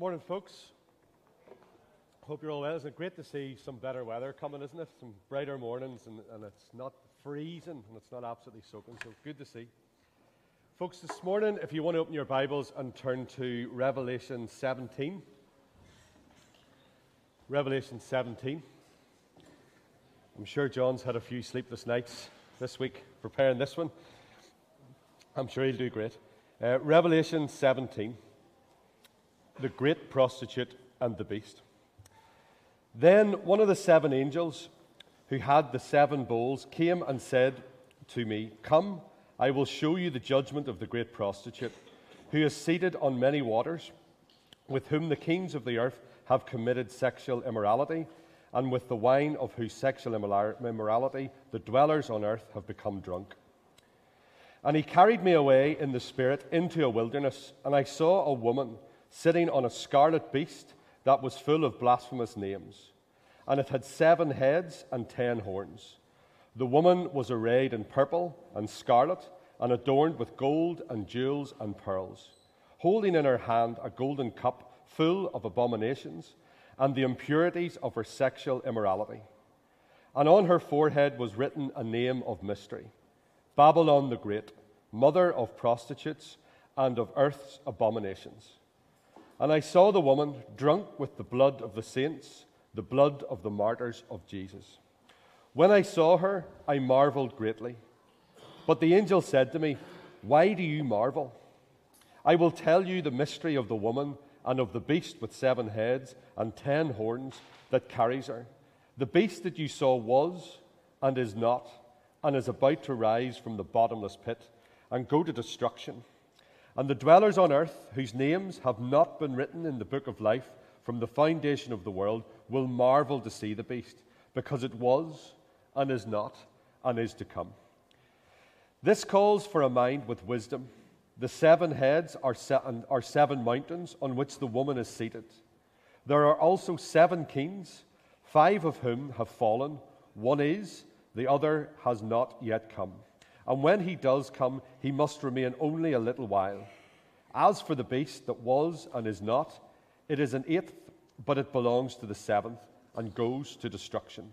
Morning, folks. Hope you're all well. Isn't it great to see some better weather coming, isn't it? Some brighter mornings, and, and it's not freezing and it's not absolutely soaking, so good to see. Folks, this morning, if you want to open your Bibles and turn to Revelation 17. Revelation 17. I'm sure John's had a few sleepless nights this week preparing this one. I'm sure he'll do great. Uh, Revelation 17 the great prostitute and the beast. Then one of the seven angels who had the seven bowls came and said to me, Come, I will show you the judgment of the great prostitute, who is seated on many waters, with whom the kings of the earth have committed sexual immorality, and with the wine of whose sexual immorality the dwellers on earth have become drunk. And he carried me away in the Spirit into a wilderness, and I saw a woman sitting on a scarlet beast that was full of blasphemous names. And it had seven heads and ten horns. The woman was arrayed in purple and scarlet and adorned with gold and jewels and pearls, holding in her hand a golden cup full of abominations and the impurities of her sexual immorality. And on her forehead was written a name of mystery Babylon the Great, mother of prostitutes and of earth's abominations. And I saw the woman drunk with the blood of the saints, the blood of the martyrs of Jesus. When I saw her, I marveled greatly. But the angel said to me, Why do you marvel? I will tell you the mystery of the woman and of the beast with seven heads and ten horns that carries her. The beast that you saw was and is not, and is about to rise from the bottomless pit and go to destruction. And the dwellers on earth, whose names have not been written in the book of life from the foundation of the world, will marvel to see the beast, because it was, and is not, and is to come. This calls for a mind with wisdom. The seven heads are, are seven mountains on which the woman is seated. There are also seven kings, five of whom have fallen. One is, the other has not yet come. And when he does come, he must remain only a little while. As for the beast that was and is not, it is an eighth, but it belongs to the seventh and goes to destruction.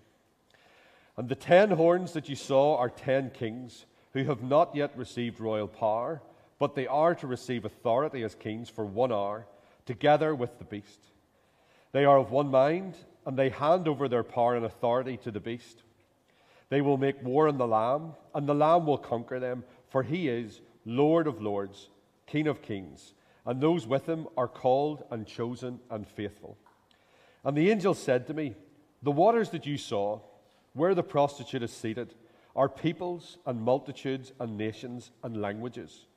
And the ten horns that you saw are ten kings who have not yet received royal power, but they are to receive authority as kings for one hour, together with the beast. They are of one mind, and they hand over their power and authority to the beast. They will make war on the Lamb, and the Lamb will conquer them, for he is Lord of lords, King of kings, and those with him are called and chosen and faithful. And the angel said to me, The waters that you saw, where the prostitute is seated, are peoples and multitudes and nations and languages.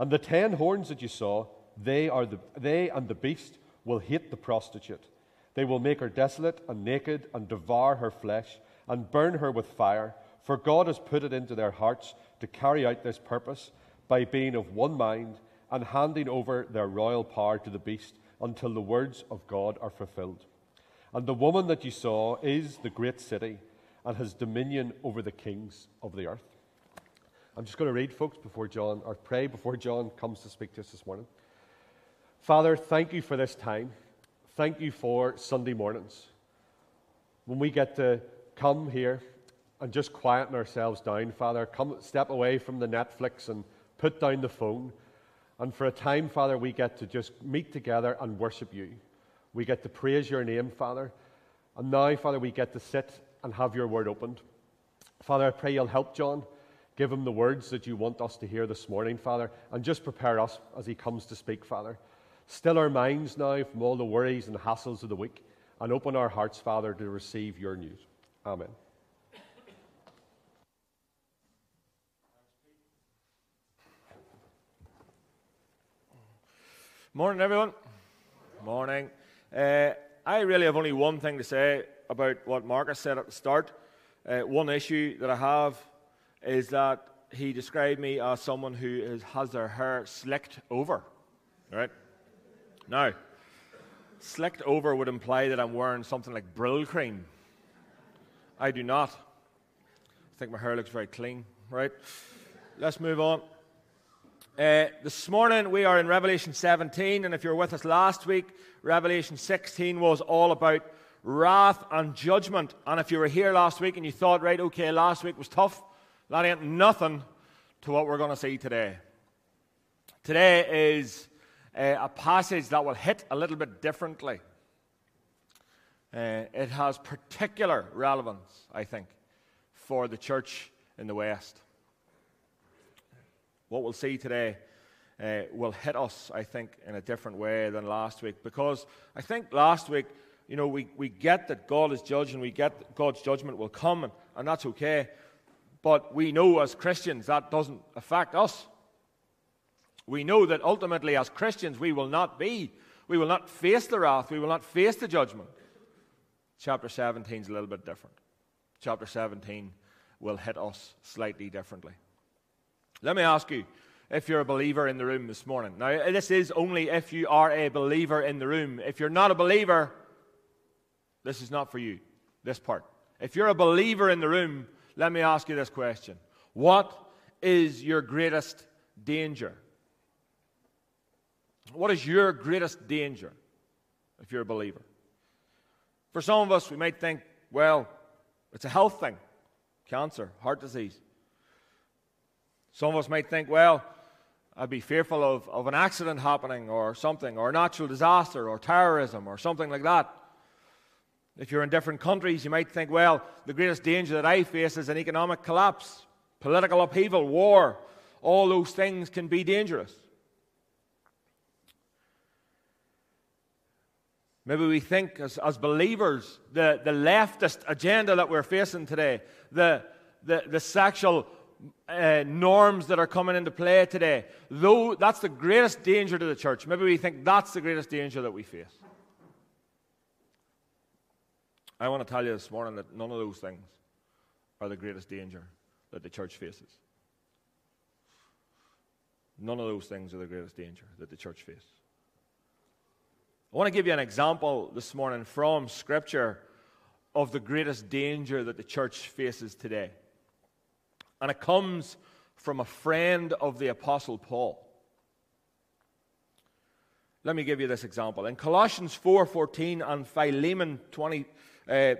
And the ten horns that you saw, they, are the, they and the beast will hate the prostitute. They will make her desolate and naked and devour her flesh and burn her with fire, for God has put it into their hearts to carry out this purpose by being of one mind and handing over their royal power to the beast until the words of God are fulfilled. And the woman that you saw is the great city and has dominion over the kings of the earth. I'm just going to read, folks, before John, or pray before John comes to speak to us this morning. Father, thank you for this time. Thank you for Sunday mornings when we get to come here and just quieten ourselves down, Father. Come, step away from the Netflix and put down the phone. And for a time, Father, we get to just meet together and worship you. We get to praise your name, Father. And now, Father, we get to sit and have your word opened. Father, I pray you'll help John. Give him the words that you want us to hear this morning, Father, and just prepare us as he comes to speak, Father. Still our minds now from all the worries and hassles of the week, and open our hearts, Father, to receive your news. Amen. Morning, everyone. Morning. Uh, I really have only one thing to say about what Marcus said at the start. Uh, one issue that I have is that he described me as someone who is, has their hair slicked over. Right? Now, slicked over would imply that I'm wearing something like Brylcreem I do not. I think my hair looks very clean, right? Let's move on. Uh, this morning we are in Revelation 17, and if you were with us last week, Revelation 16 was all about wrath and judgment. And if you were here last week and you thought, right, okay, last week was tough, that ain't nothing to what we're going to see today. Today is uh, a passage that will hit a little bit differently. Uh, it has particular relevance, I think, for the church in the West. What we'll see today uh, will hit us, I think, in a different way than last week. Because I think last week, you know, we, we get that God is judging, we get God's judgment will come, and, and that's okay. But we know as Christians that doesn't affect us. We know that ultimately, as Christians, we will not be, we will not face the wrath, we will not face the judgment. Chapter 17 is a little bit different. Chapter 17 will hit us slightly differently. Let me ask you if you're a believer in the room this morning. Now, this is only if you are a believer in the room. If you're not a believer, this is not for you, this part. If you're a believer in the room, let me ask you this question What is your greatest danger? What is your greatest danger if you're a believer? For some of us, we might think, well, it's a health thing cancer, heart disease. Some of us might think, well, I'd be fearful of, of an accident happening or something, or a natural disaster or terrorism or something like that. If you're in different countries, you might think, well, the greatest danger that I face is an economic collapse, political upheaval, war. All those things can be dangerous. Maybe we think as, as believers, the, the leftist agenda that we're facing today, the, the, the sexual uh, norms that are coming into play today, though that's the greatest danger to the church. Maybe we think that's the greatest danger that we face. I want to tell you this morning that none of those things are the greatest danger that the church faces. None of those things are the greatest danger that the church faces. I want to give you an example this morning from Scripture of the greatest danger that the church faces today. And it comes from a friend of the Apostle Paul. Let me give you this example. In Colossians 4:14 and Philemon 20, uh,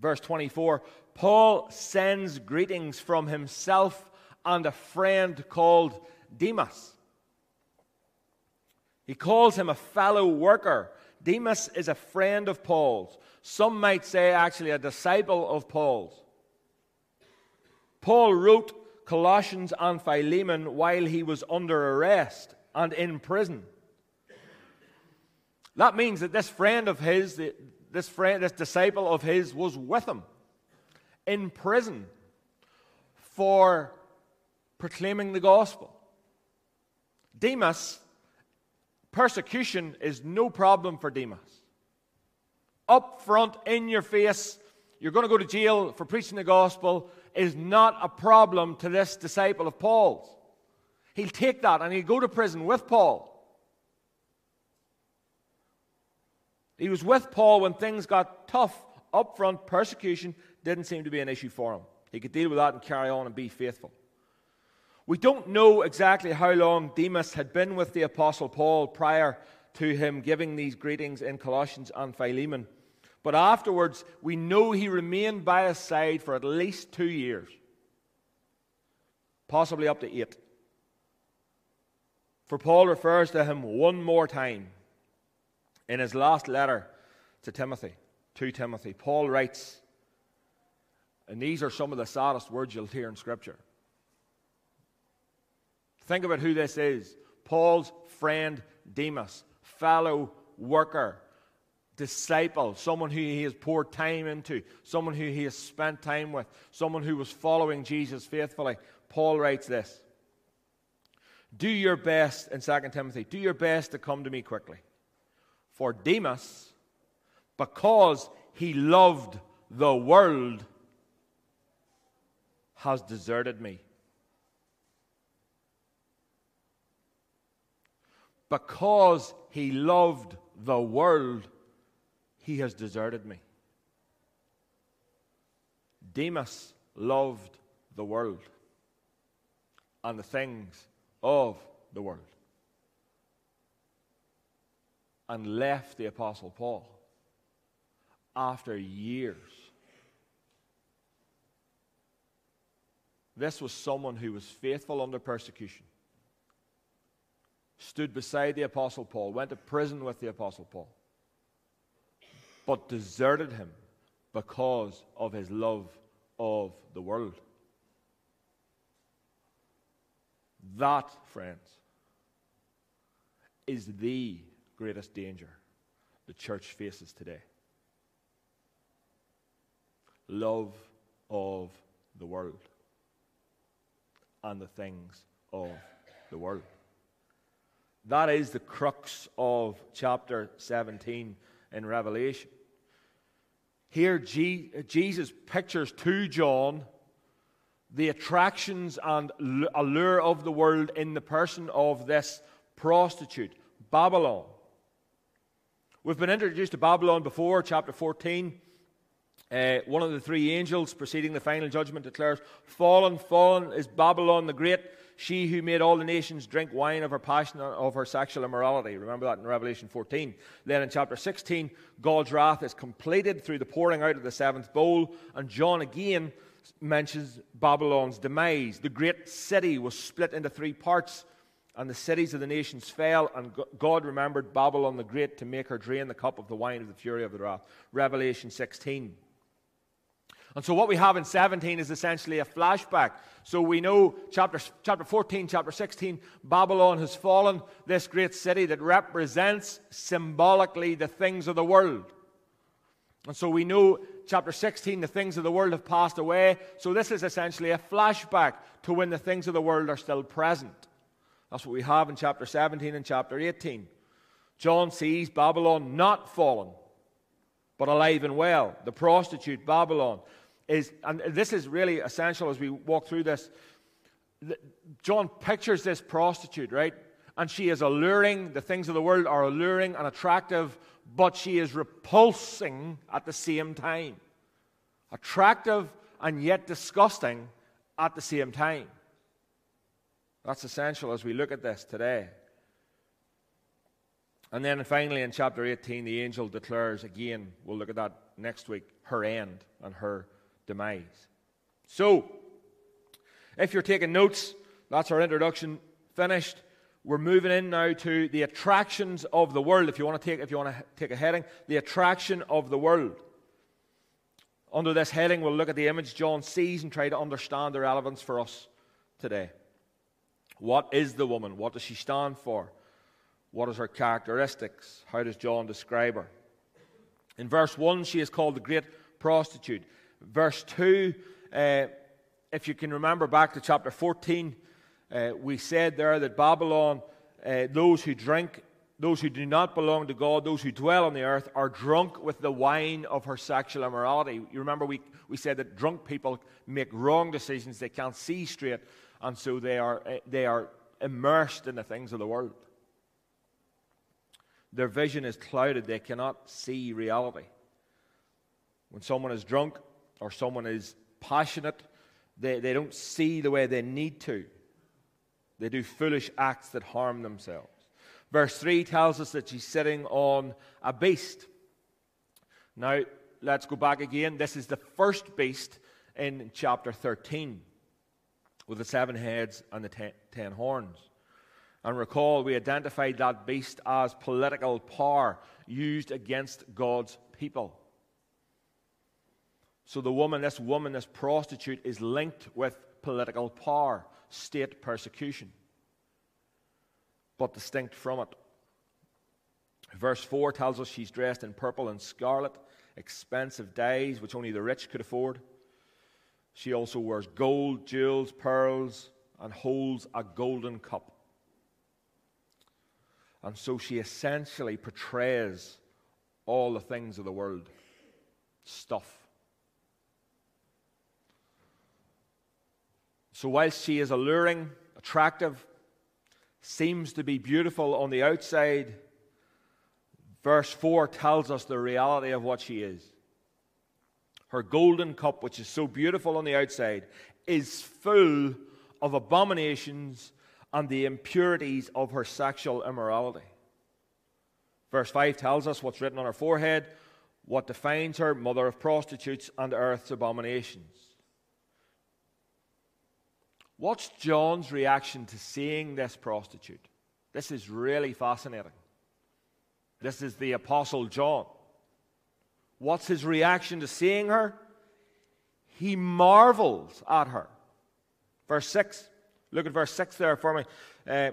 verse 24, Paul sends greetings from himself and a friend called Demas. He calls him a fellow worker. Demas is a friend of Paul's. Some might say, actually, a disciple of Paul's. Paul wrote Colossians and Philemon while he was under arrest and in prison. That means that this friend of his, this friend, this disciple of his, was with him in prison for proclaiming the gospel. Demas Persecution is no problem for Demas. Up front, in your face, you're going to go to jail for preaching the gospel is not a problem to this disciple of Paul's. He'll take that and he'll go to prison with Paul. He was with Paul when things got tough. Up front, persecution didn't seem to be an issue for him. He could deal with that and carry on and be faithful. We don't know exactly how long Demas had been with the Apostle Paul prior to him giving these greetings in Colossians and Philemon. But afterwards, we know he remained by his side for at least two years, possibly up to eight. For Paul refers to him one more time in his last letter to Timothy, to Timothy. Paul writes, and these are some of the saddest words you'll hear in Scripture. Think about who this is Paul's friend Demas, fellow worker, disciple, someone who he has poured time into, someone who he has spent time with, someone who was following Jesus faithfully. Paul writes this Do your best, in 2 Timothy, do your best to come to me quickly. For Demas, because he loved the world, has deserted me. Because he loved the world, he has deserted me. Demas loved the world and the things of the world. And left the Apostle Paul after years. This was someone who was faithful under persecution, stood beside the Apostle Paul, went to prison with the Apostle Paul, but deserted him because of his love of the world. That, friends, is the greatest danger the church faces today. Love of the world and the things of the world. That is the crux of chapter 17 in Revelation. Here, Jesus pictures to John the attractions and allure of the world in the person of this prostitute, Babylon. We've been introduced to Babylon before, chapter 14. Uh, one of the three angels preceding the final judgment declares, Fallen, fallen is Babylon the Great, she who made all the nations drink wine of her passion, of her sexual immorality. Remember that in Revelation 14. Then in chapter 16, God's wrath is completed through the pouring out of the seventh bowl. And John again mentions Babylon's demise. The great city was split into three parts, and the cities of the nations fell, and God remembered Babylon the Great to make her drain the cup of the wine of the fury of the wrath. Revelation 16. And so what we have in 17 is essentially a flashback. So we know chapter, chapter 14, chapter 16, Babylon has fallen, this great city that represents symbolically the things of the world. And so we know chapter 16, the things of the world have passed away. So this is essentially a flashback to when the things of the world are still present. That's what we have in chapter 17 and chapter 18. John sees Babylon not fallen, but alive and well. The prostitute, Babylon, is, and this is really essential as we walk through this. John pictures this prostitute, right? And she is alluring, the things of the world are alluring and attractive, but she is repulsing at the same time. Attractive and yet disgusting at the same time. That's essential as we look at this today. And then finally, in chapter 18, the angel declares again, we'll look at that next week, her end and her demise. So, if you're taking notes, that's our introduction finished. We're moving in now to the attractions of the world. If you want to take, if you want to take a heading, the attraction of the world. Under this heading, we'll look at the image John sees and try to understand the relevance for us today. What is the woman? What does she stand for? What is her characteristics? How does John describe her? In verse 1, she is called the great prostitute. Verse 2, uh, if you can remember back to chapter 14, uh, we said there that Babylon, uh, those who drink, those who do not belong to God, those who dwell on the earth, are drunk with the wine of her sexual immorality. You remember we, we said that drunk people make wrong decisions, they can't see straight, and so they are, uh, they are immersed in the things of the world. Their vision is clouded, they cannot see reality. When someone is drunk, or someone is passionate, they, they don't see the way they need to. They do foolish acts that harm themselves. Verse 3 tells us that she's sitting on a beast. Now, let's go back again. This is the first beast in chapter 13 with the seven heads and the ten, ten horns. And recall, we identified that beast as political power used against God's people. So the woman, this woman, this prostitute, is linked with political power, state persecution, but distinct from it. Verse 4 tells us she's dressed in purple and scarlet, expensive dyes which only the rich could afford. She also wears gold, jewels, pearls, and holds a golden cup. And so she essentially portrays all the things of the world stuff So, whilst she is alluring, attractive, seems to be beautiful on the outside, verse 4 tells us the reality of what she is. Her golden cup, which is so beautiful on the outside, is full of abominations and the impurities of her sexual immorality. Verse 5 tells us what's written on her forehead, what defines her, mother of prostitutes and earth's abominations. What's John's reaction to seeing this prostitute? This is really fascinating. This is the Apostle John. What's his reaction to seeing her? He marvels at her. Verse 6. Look at verse 6 there for me. Uh,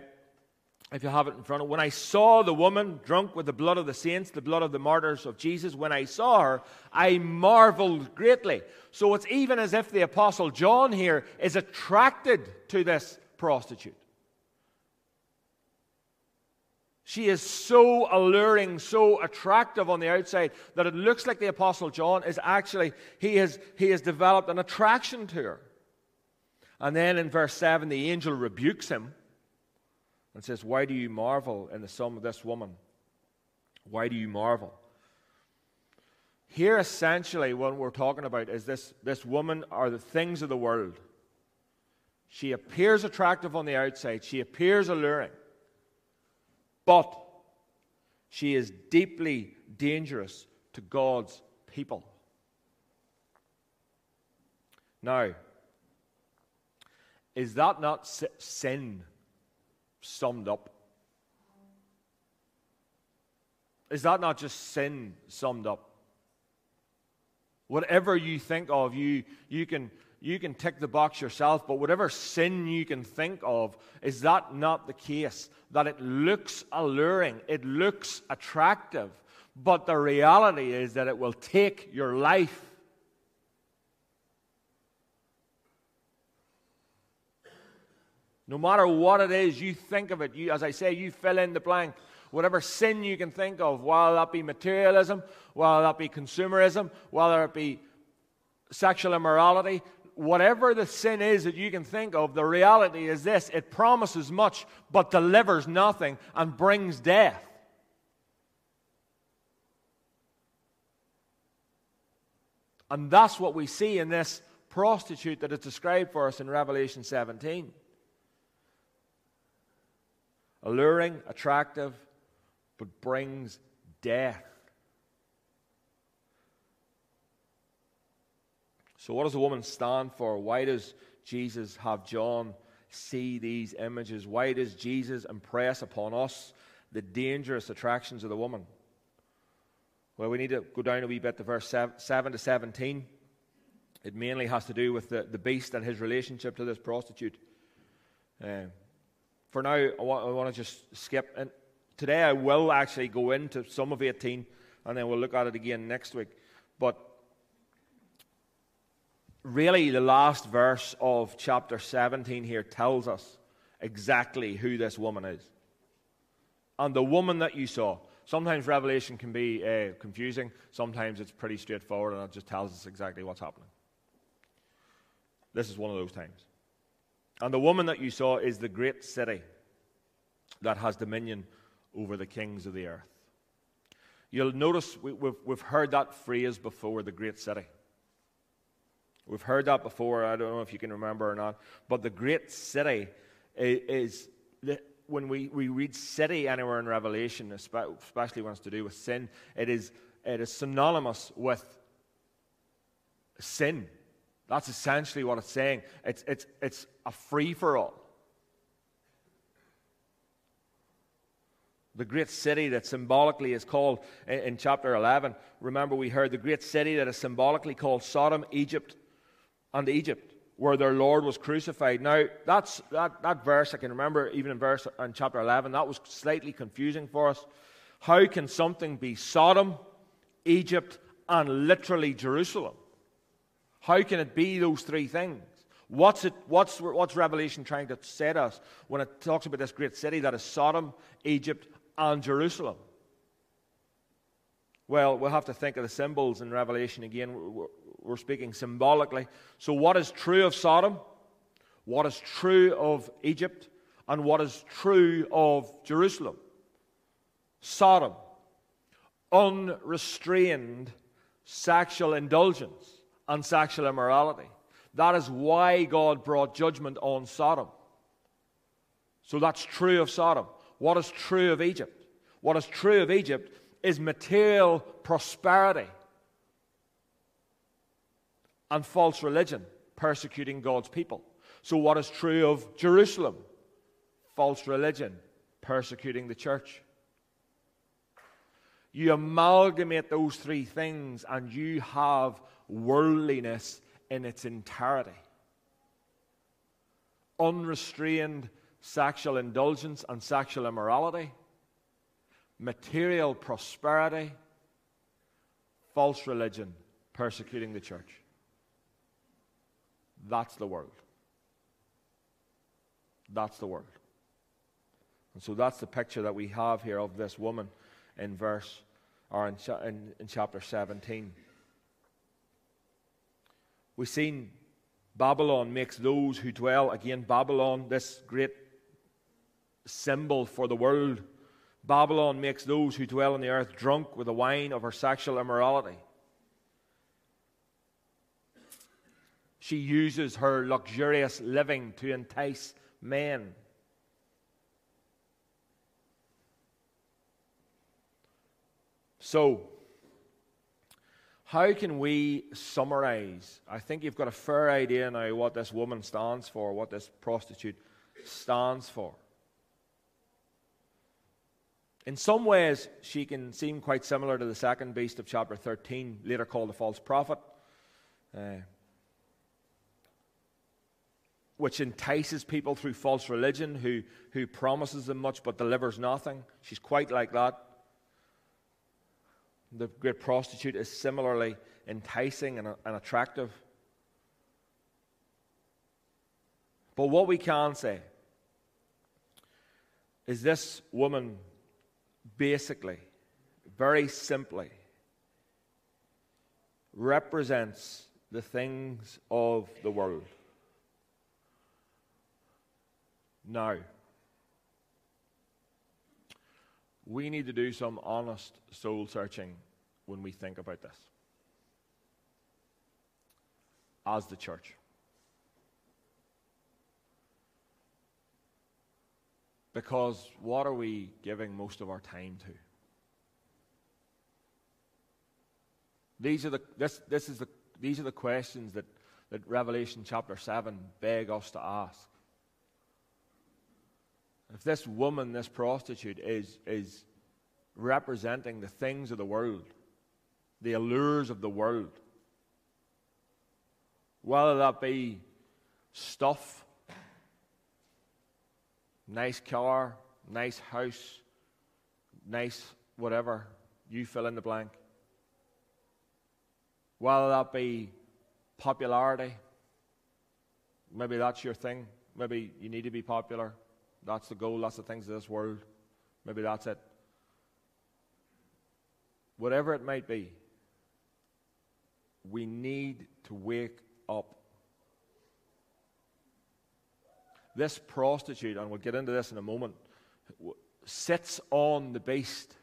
if you have it in front of you, when I saw the woman drunk with the blood of the saints, the blood of the martyrs of Jesus, when I saw her, I marveled greatly. So it's even as if the apostle John here is attracted to this prostitute. She is so alluring, so attractive on the outside that it looks like the apostle John is actually he has he has developed an attraction to her. And then in verse 7 the angel rebukes him and says, Why do you marvel in the sum of this woman? Why do you marvel? Here, essentially, what we're talking about is this, this woman are the things of the world. She appears attractive on the outside, she appears alluring, but she is deeply dangerous to God's people. Now, is that not sin summed up? Is that not just sin summed up? Whatever you think of, you, you, can, you can tick the box yourself, but whatever sin you can think of, is that not the case? That it looks alluring, it looks attractive, but the reality is that it will take your life. No matter what it is, you think of it. You, as I say, you fill in the blank. Whatever sin you can think of, whether that be materialism, whether that be consumerism, whether it be sexual immorality, whatever the sin is that you can think of, the reality is this it promises much, but delivers nothing and brings death. And that's what we see in this prostitute that is described for us in Revelation 17 alluring, attractive, but brings death. So, what does the woman stand for? Why does Jesus have John see these images? Why does Jesus impress upon us the dangerous attractions of the woman? Well, we need to go down a wee bit to verse 7 to 17. It mainly has to do with the, the beast and his relationship to this prostitute. Uh, for now, I want, I want to just skip. And today I will actually go into some of 18, and then we'll look at it again next week. But really, the last verse of chapter 17 here tells us exactly who this woman is. And the woman that you saw. Sometimes Revelation can be uh, confusing, sometimes it's pretty straightforward, and it just tells us exactly what's happening. This is one of those times. And the woman that you saw is the great city that has dominion over the kings of the earth. You'll notice we, have we've heard that phrase before, the great city. We've heard that before. I don't know if you can remember or not. But the great city is, is when we, we read city anywhere in Revelation, especially when it's to do with sin, it is, it is synonymous with sin. That's essentially what it's saying. It's, it's, it's a free for all. The great city that symbolically is called in, chapter 11. Remember, we heard the great city that is symbolically called Sodom, Egypt, and Egypt, where their Lord was crucified. Now, that's, that, that verse, I can remember even in verse in chapter 11, that was slightly confusing for us. How can something be Sodom, Egypt, and literally Jerusalem? How can it be those three things? What's, it, what's, what's Revelation trying to say to us when it talks about this great city that is Sodom, Egypt, and Jerusalem? Well, we'll have to think of the symbols in Revelation again. We're, we're speaking symbolically. So, what is true of Sodom? What is true of Egypt? And what is true of Jerusalem? Sodom, unrestrained sexual indulgence and sexual immorality. That is why God brought judgment on Sodom. So that's true of Sodom. What is true of Egypt? What is true of Egypt is material prosperity and false religion persecuting God's people. So, what is true of Jerusalem? False religion persecuting the church. You amalgamate those three things and you have worldliness in its entirety. Unrestrained sexual indulgence and sexual immorality, material prosperity, false religion persecuting the church. That's the world. That's the world. And so that's the picture that we have here of this woman in verse or in, in, in chapter 17. We've seen Babylon makes those who dwell, again, Babylon, this great symbol for the world. Babylon makes those who dwell on the earth drunk with the wine of her sexual immorality. She uses her luxurious living to entice men. So, how can we summarize? I think you've got a fair idea now what this woman stands for, what this prostitute stands for. In some ways, she can seem quite similar to the second beast of chapter 13, later called the false prophet, uh, which entices people through false religion, who, who promises them much but delivers nothing. She's quite like that. The great prostitute is similarly enticing and, and attractive. But what we can say is this woman basically, very simply, represents the things of the world. Now, we need to do some honest soul searching when we think about this as the church. Because what are we giving most of our time to? These are the, this, this is the, these are the questions that, that Revelation chapter 7 beg us to ask. If this woman, this prostitute, is, is representing the things of the world, the allures of the world, whether that be stuff nice car, nice house, nice whatever, you fill in the blank. Whether that be popularity, maybe that's your thing. Maybe you need to be popular. That's the goal, that's the things of this world. Maybe that's it. Whatever it might be, we need to wake up this prostitute, and we'll get into this in a moment, sits on the beast.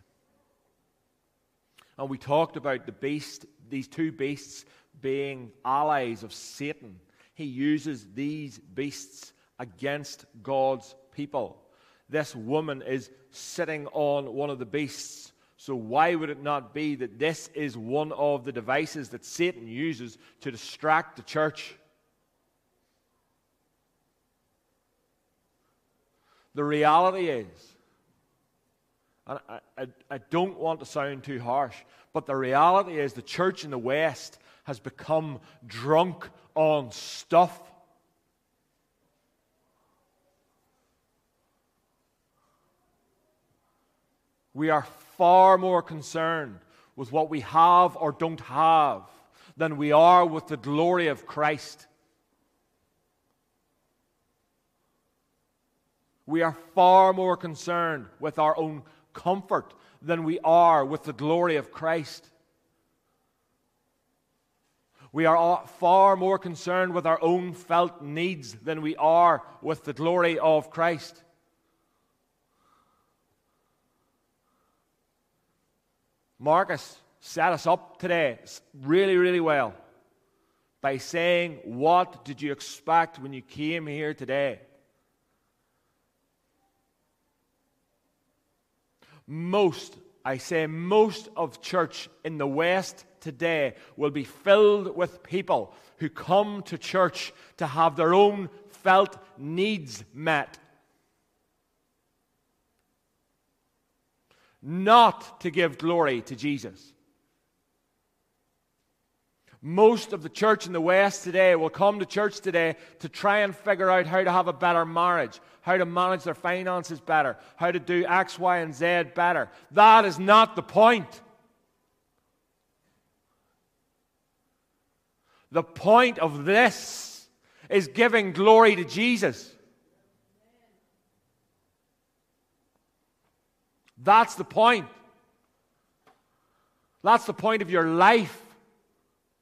And we talked about the beast, these two beasts being allies of Satan. He uses these beasts against God's people. This woman is sitting on one of the beasts. So, why would it not be that this is one of the devices that Satan uses to distract the church? The reality is, and I, I, I, don't want to sound too harsh, but the reality is the church in the West has become drunk on stuff. We are far more concerned with what we have or don't have than we are with the glory of Christ. We are far more concerned with our own comfort than we are with the glory of Christ. We are far more concerned with our own felt needs than we are with the glory of Christ. Marcus set us up today really, really well by saying, What did you expect when you came here today? Most, I say, most of church in the West today will be filled with people who come to church to have their own felt needs met Not to give glory to Jesus. Most of the church in the West today will come to church today to try and figure out how to have a better marriage, how to manage their finances better, how to do X, Y, and Z better. That is not the point. The point of this is giving glory to Jesus. That's the point. That's the point of your life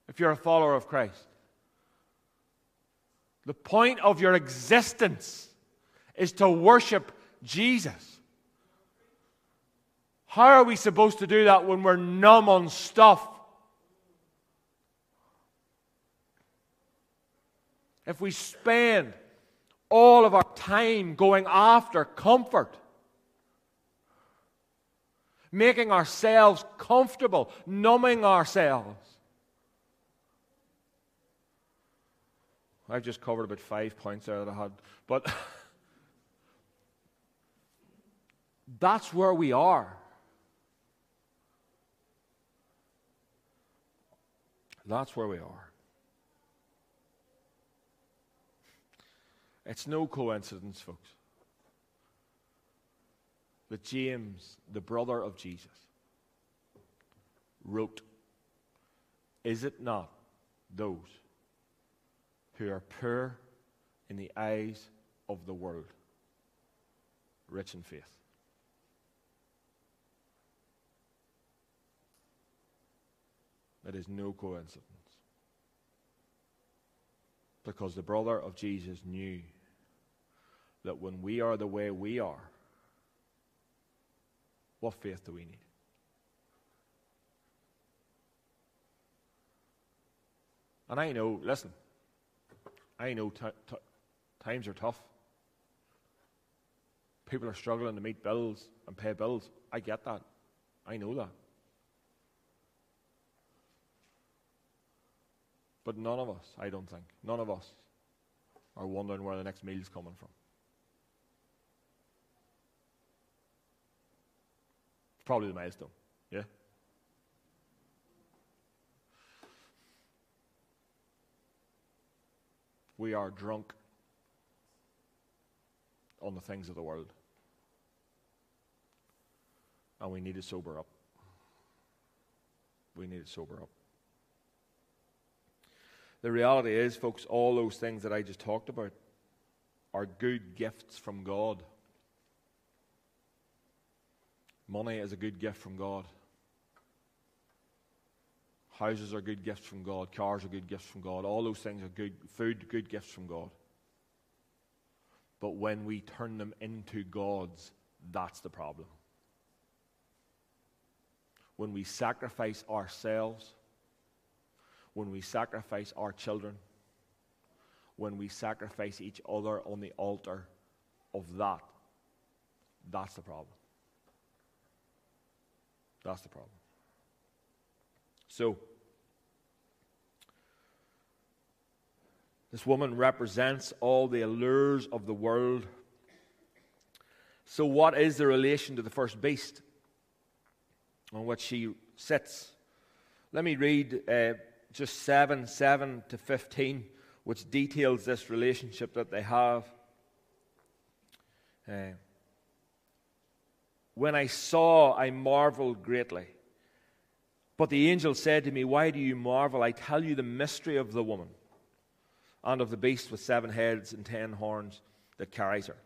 if you're a follower of Christ. The point of your existence is to worship Jesus. How are we supposed to do that when we're numb on stuff? If we spend all of our time going after comfort, making ourselves comfortable, numbing ourselves, I've just covered about five points there that I had. But that's where we are. That's where we are. It's no coincidence, folks, that James, the brother of Jesus, wrote, Is it not those who are poor in the eyes of the world, rich in faith. That is no coincidence. Because the brother of Jesus knew that when we are the way we are, what faith do we need? And I know, listen, I know t- t- times are tough. People are struggling to meet bills and pay bills. I get that. I know that. But none of us, I don't think, none of us are wondering where the next meal's coming from. Probably the milestone, yeah? we are drunk on the things of the world. And we need to sober up. We need to sober up. The reality is, folks, all those things that I just talked about are good gifts from God. Money is a good gift from God. Houses are good gifts from God. Cars are good gifts from God. All those things are good. Food, good gifts from God. But when we turn them into gods, that's the problem. When we sacrifice ourselves, when we sacrifice our children, when we sacrifice each other on the altar of that, that's the problem. That's the problem. So, this woman represents all the allures of the world. So, what is the relation to the first beast on which she sits? Let me read uh, just 7 7 to 15, which details this relationship that they have. Uh, when I saw, I marveled greatly. But the angel said to me, Why do you marvel? I tell you the mystery of the woman and of the beast with seven heads and ten horns that carries her.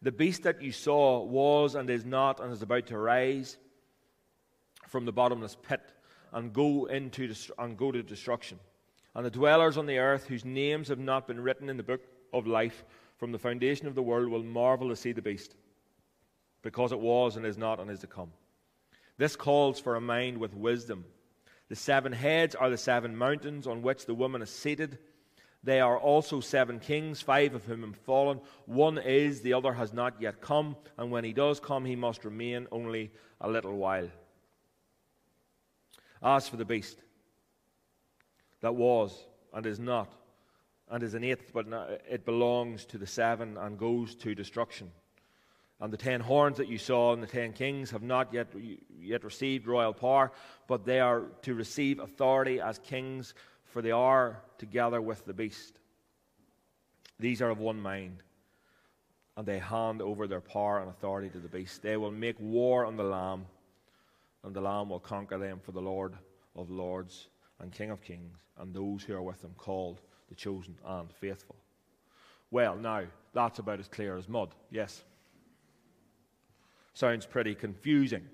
The beast that you saw was and is not and is about to rise from the bottomless pit and go into and go to destruction. And the dwellers on the earth whose names have not been written in the book of life from the foundation of the world will marvel to see the beast, because it was and is not and is to come. This calls for a mind with wisdom. The seven heads are the seven mountains on which the woman is seated. They are also seven kings, five of whom have fallen. One is, the other has not yet come, and when he does come, he must remain only a little while. As for the beast that was and is not, and is an eighth, but it belongs to the seven and goes to destruction. And the ten horns that you saw and the ten kings have not yet, yet received royal power, but they are to receive authority as kings, for they are together with the beast. These are of one mind, and they hand over their power and authority to the beast. They will make war on the Lamb, and the Lamb will conquer them for the Lord of lords and King of kings, and those who are with him, called the chosen and faithful. Well, now, that's about as clear as mud, yes. Sounds pretty confusing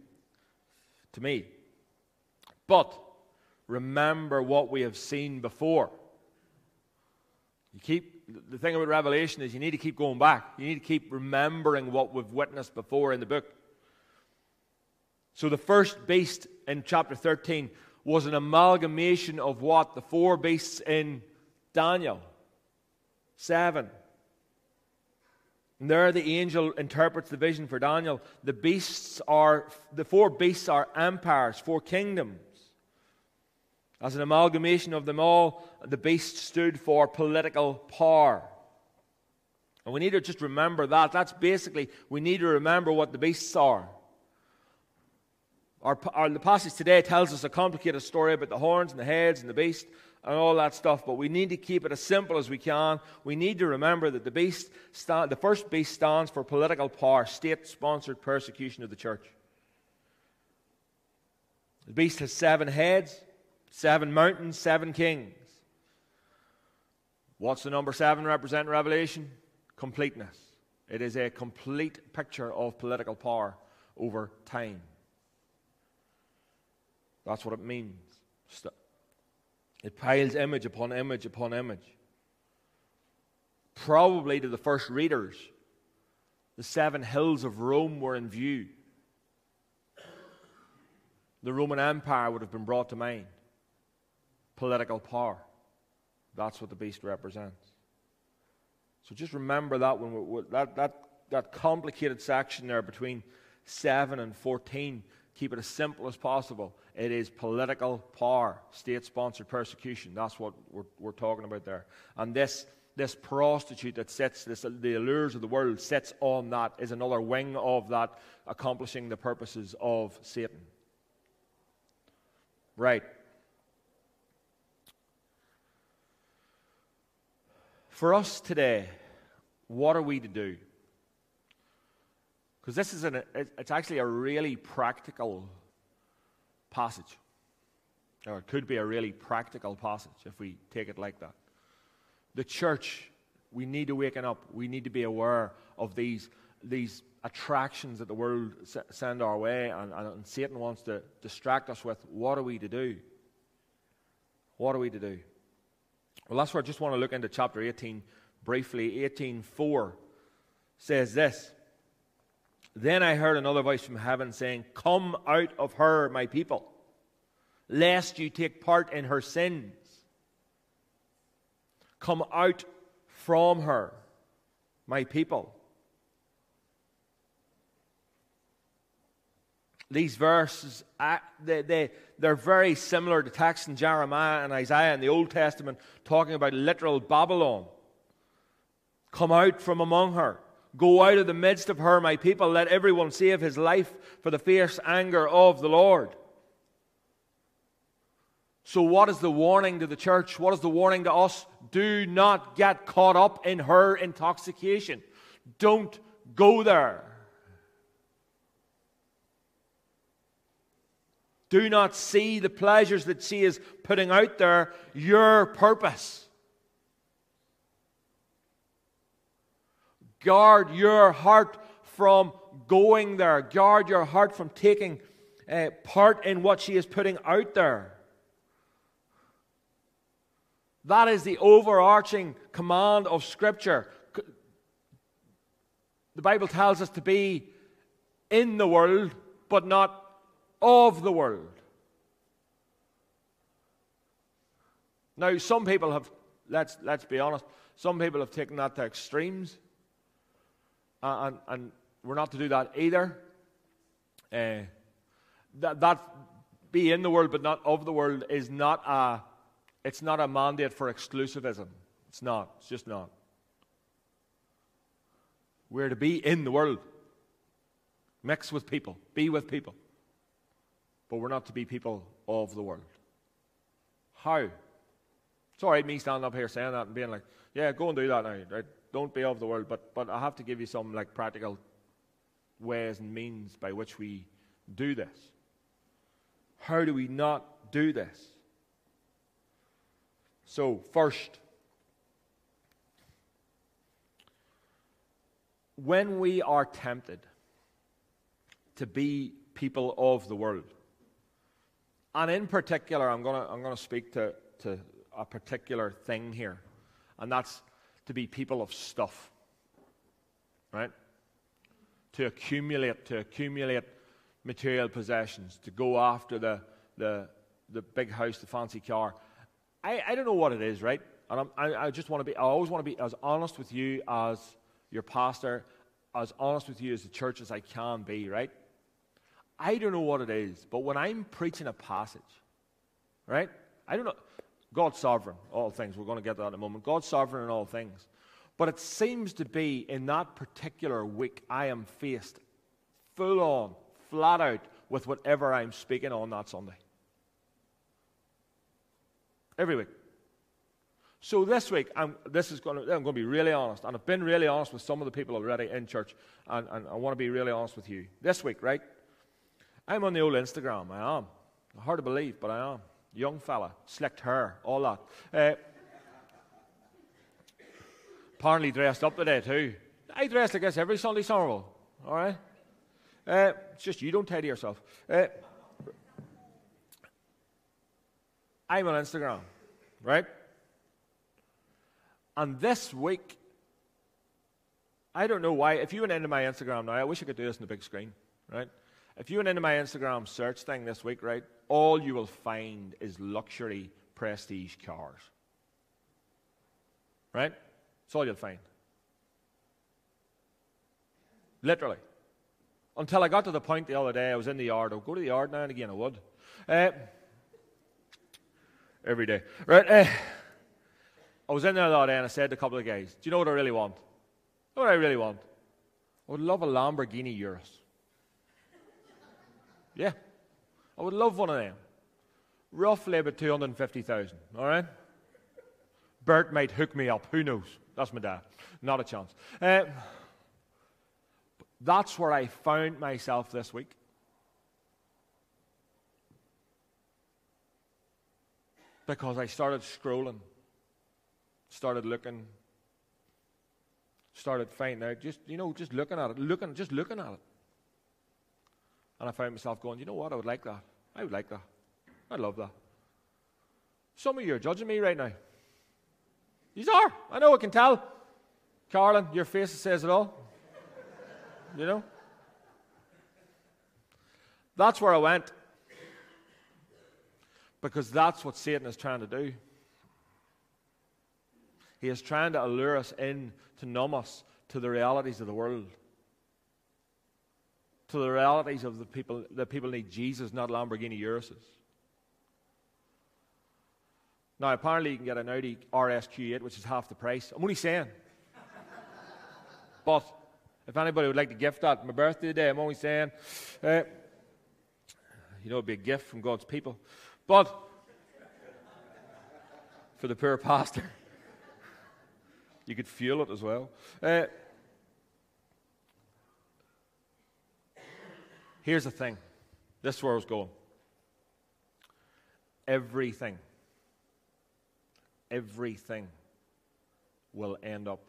to me. But remember what we have seen before. You keep the thing about Revelation is you need to keep going back. You need to keep remembering what we've witnessed before in the book. So the first beast in chapter 13 was an amalgamation of what? The four beasts in Daniel. Seven. And there the angel interprets the vision for Daniel. The beasts are, the four beasts are empires, four kingdoms. As an amalgamation of them all, the beast stood for political power. And we need to just remember that. That's basically, we need to remember what the beasts are. Our, our, the passage today tells us a complicated story about the horns and the heads and the beast and all that stuff, but we need to keep it as simple as we can. We need to remember that the beast, stand, the first beast stands for political power, state-sponsored persecution of the church. The beast has seven heads, seven mountains, seven kings. What's the number seven represent in Revelation? Completeness. It is a complete picture of political power over time. That's what it means. It piles image upon image upon image. Probably to the first readers, the seven hills of Rome were in view. The Roman Empire would have been brought to mind. Political power. That's what the beast represents. So just remember that when that, that, that complicated section there between 7 and 14 keep it as simple as possible. It is political power, state sponsored persecution. That's what we're, we're talking about there. And this, this prostitute that sits, this, the allures of the world sits on that, is another wing of that, accomplishing the purposes of Satan. Right. For us today, what are we to do? Because this is an, it's actually a really practical passage. Or it could be a really practical passage if we take it like that. The church, we need to waken up. We need to be aware of these, these attractions that the world send our way and, and Satan wants to distract us with. What are we to do? What are we to do? Well, that's where I just want to look into chapter 18 briefly. 18.4 says this. Then I heard another voice from heaven saying, Come out of her, my people, lest you take part in her sins. Come out from her, my people. These verses, they, they, they're very similar to texts in Jeremiah and Isaiah in the Old Testament, talking about literal Babylon. Come out from among her. Go out of the midst of her, my people. Let everyone save his life for the fierce anger of the Lord. So, what is the warning to the church? What is the warning to us? Do not get caught up in her intoxication. Don't go there. Do not see the pleasures that she is putting out there, your purpose. Guard your heart from going there. Guard your heart from taking uh, part in what she is putting out there. That is the overarching command of Scripture. The Bible tells us to be in the world, but not of the world. Now, some people have let's, let's be honest. Some people have taken that to extremes, and, and we're not to do that either. Uh, that, that be in the world but not of the world is not a, it's not a mandate for exclusivism. It's not. It's just not. We're to be in the world, mix with people, be with people. But we're not to be people of the world. How? It's all right me standing up here saying that and being like, yeah, go and do that now. Right? Don't be of the world. But, but I have to give you some like practical ways and means by which we do this. How do we not do this? So, first, when we are tempted to be people of the world, and in particular, I'm going to I'm to speak to, to a particular thing here, and that's to be people of stuff, right? To accumulate, to accumulate material possessions, to go after the, the, the big house, the fancy car. I, I don't know what it is, right? And I, I just want to be, I always want to be as honest with you as your pastor, as honest with you as the church as I can be, right? I don't know what it is, but when I'm preaching a passage, right? I don't know. God's sovereign, all things. We're going to get that in a moment. God's sovereign in all things. But it seems to be in that particular week, I am faced full on flat out with whatever I'm speaking on that Sunday. Every week. So this week, I'm, this is going to, I'm going to be really honest, and I've been really honest with some of the people already in church, and, and I want to be really honest with you. This week, right? I'm on the old Instagram. I am. Hard to believe, but I am. Young fella, slicked hair, all that. Uh, apparently dressed up today too. I dress like this every Sunday, Somerville. All right. Uh, it's just you don't tidy yourself. Uh, I'm on Instagram, right? And this week, I don't know why. If you went into my Instagram now, I wish I could do this on the big screen, right? If you went into my Instagram search thing this week, right, all you will find is luxury prestige cars. Right? That's all you'll find. Literally. Until I got to the point the other day, I was in the yard. I would go to the yard now and again, I would. Uh, every day. Right? Uh, I was in there the other day and I said to a couple of guys, Do you know what I really want? What I really want? I would love a Lamborghini Urus. Yeah. I would love one of them. Roughly about 250,000, all right? Bert might hook me up. Who knows? That's my dad. Not a chance. Uh, that's where I found myself this week. Because I started scrolling, started looking, started finding out, just, you know, just looking at it, looking, just looking at it. And I found myself going, you know what, I would like that. I would like that. I love that. Some of you are judging me right now. These are. I know, I can tell. Carlin, your face says it all. You know? That's where I went. Because that's what Satan is trying to do. He is trying to allure us in to numb us to the realities of the world. To the realities of the people that people need Jesus, not Lamborghini Uruses. Now, apparently, you can get an Audi RSQ8, which is half the price. I'm only saying. but if anybody would like to gift that, my birthday today, I'm only saying, uh, you know, it'd be a gift from God's people. But for the poor pastor, you could fuel it as well. Uh, here's the thing this is where I was going. Everything, everything will end up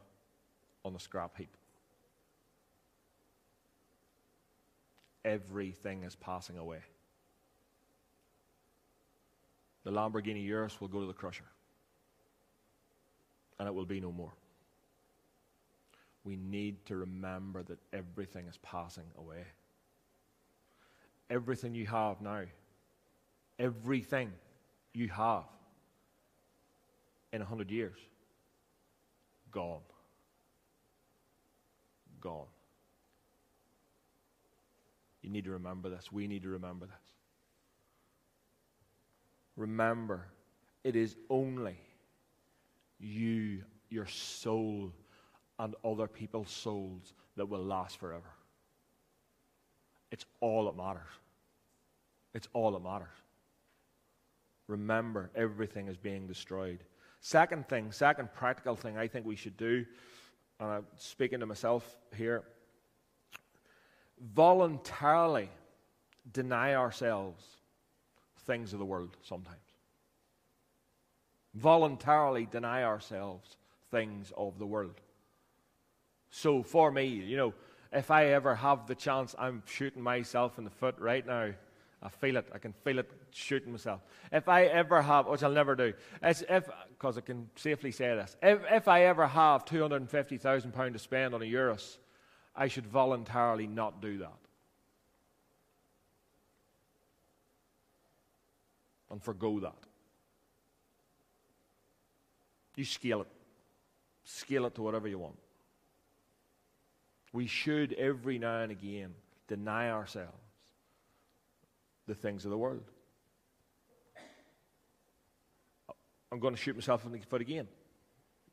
on the scrap heap. everything is passing away. The Lamborghini Urus will go to the crusher, and it will be no more. We need to remember that everything is passing away. Everything you have now, everything you have in a hundred years gone. Gone. You need to remember this. We need to remember this. Remember, it is only you, your soul, and other people's souls that will last forever. It's all that matters. It's all that matters. Remember, everything is being destroyed. Second thing, second practical thing I think we should do, and I'm speaking to myself here, voluntarily deny ourselves things of the world sometimes. Voluntarily deny ourselves things of the world. So for me, you know, if I ever have the chance, I'm shooting myself in the foot right now. I feel it. I can feel it shooting myself. If I ever have, which I'll never do, because I can safely say this, if, if I ever have two hundred and fifty thousand pound to spend on a Urus, I should voluntarily not do that. and forgo that. You scale it. Scale it to whatever you want. We should every now and again deny ourselves the things of the world. I'm going to shoot myself in the foot again.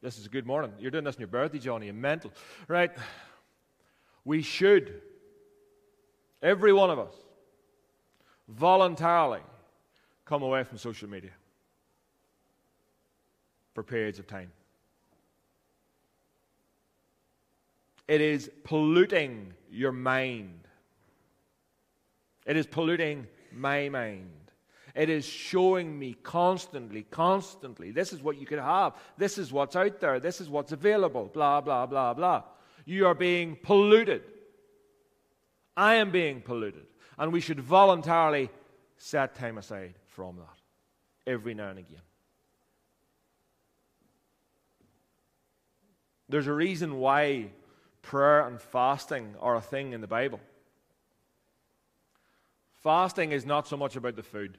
This is a good morning. You're doing this on your birthday, Johnny. You're mental. Right? We should, every one of us, voluntarily come away from social media for periods of time. It is polluting your mind. It is polluting my mind. It is showing me constantly, constantly, this is what you could have. This is what's out there. This is what's available. Blah, blah, blah, blah. You are being polluted. I am being polluted. And we should voluntarily set time aside from that every now and again. There's a reason why prayer and fasting are a thing in the Bible. Fasting is not so much about the food.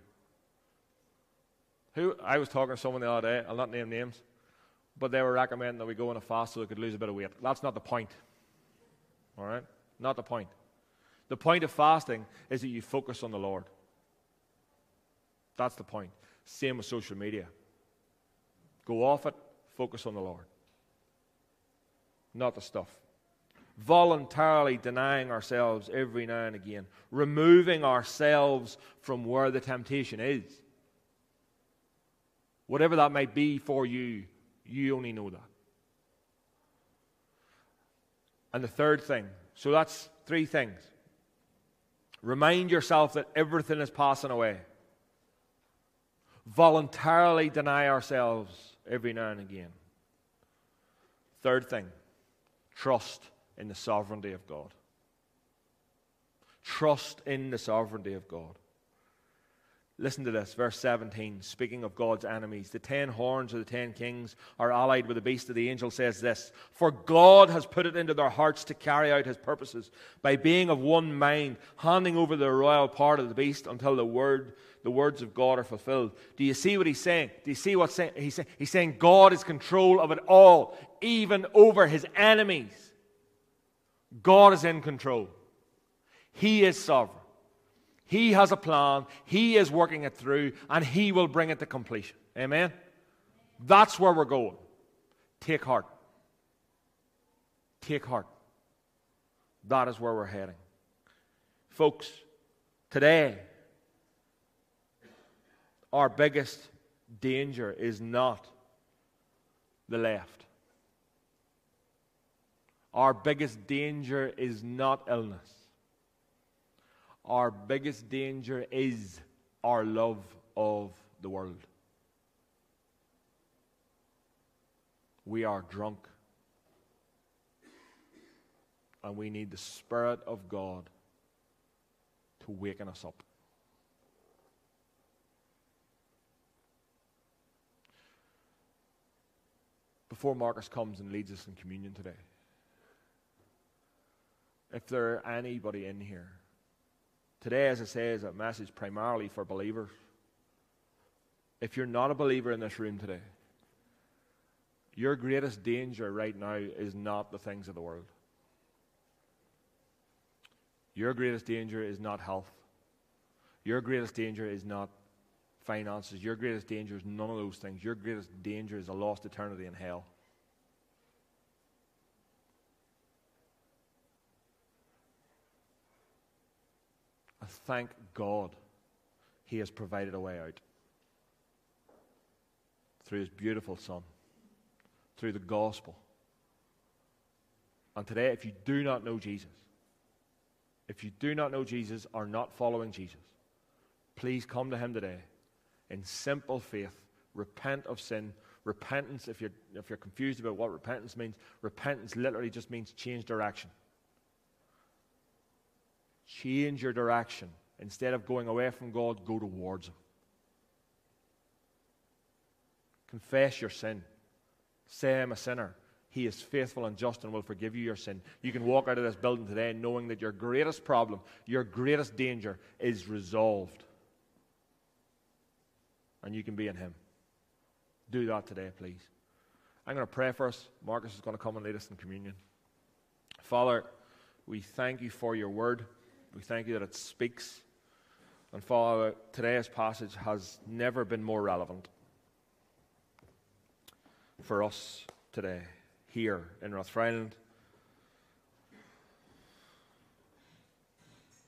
Who I was talking to someone the other day, I'll not name names, but they were recommending that we go on a fast so we could lose a bit of weight. That's not the point. All right? Not the point. The point of fasting is that you focus on the Lord. That's the point. Same with social media. Go off it, focus on the Lord, not the stuff. Voluntarily denying ourselves every now and again, removing ourselves from where the temptation is. Whatever that might be for you, you only know that. And the third thing, so that's three things. Remind yourself that everything is passing away voluntarily deny ourselves every now and again. Third thing, trust in the sovereignty of God. Trust in the sovereignty of God. Listen to this, verse 17, speaking of God's enemies. The ten horns of the ten kings are allied with the beast of the angel, says this For God has put it into their hearts to carry out his purposes by being of one mind, handing over the royal part of the beast until the word, the words of God are fulfilled. Do you see what he's saying? Do you see what he's saying? He's saying God is control of it all, even over his enemies. God is in control. He is sovereign. He has a plan, He is working it through, and He will bring it to completion. Amen? That's where we're going. Take heart. Take heart. That is where we're heading. Folks, today, our biggest danger is not the left. Our biggest danger is not illness our biggest danger is our love of the world. We are drunk. And we need the Spirit of God to waken us up. Before Marcus comes and leads us in communion today, if there are anybody in here Today, as I say, is a message primarily for believers. If you're not a believer in this room today, Your greatest danger right now is not the things of the world. Your greatest danger is not health. Your greatest danger is not finances. Your greatest danger is none of those things. Your greatest danger is a lost eternity in hell. Thank God He has provided a way out through His beautiful Son, through the gospel. And today, if you do not know Jesus, if you do not know Jesus or not following Jesus, please come to Him today in simple faith. Repent of sin. Repentance, if you're, if you're confused about what repentance means, repentance literally just means change direction. Change your direction. Instead of going away from God, go towards Him. Confess your sin. Say, I'm a sinner. He is faithful and just and will forgive you your sin. You can walk out of this building today knowing that your greatest problem, your greatest danger is resolved. And you can be in Him. Do that today, please. I'm going to pray for us. Marcus is going to come and lead us in communion. Father, we thank you for your word. We thank you that it speaks. And Father, today's passage has never been more relevant for us today, here in Rathfriland,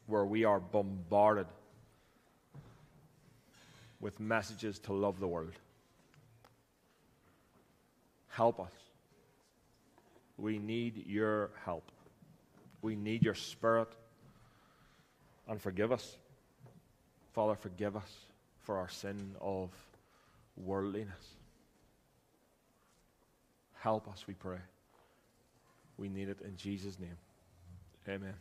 where we are bombarded with messages to love the world. Help us. We need your help. We need your spirit. And forgive us. Father, forgive us for our sin of worldliness. Help us, we pray. We need it in Jesus' name. Amen.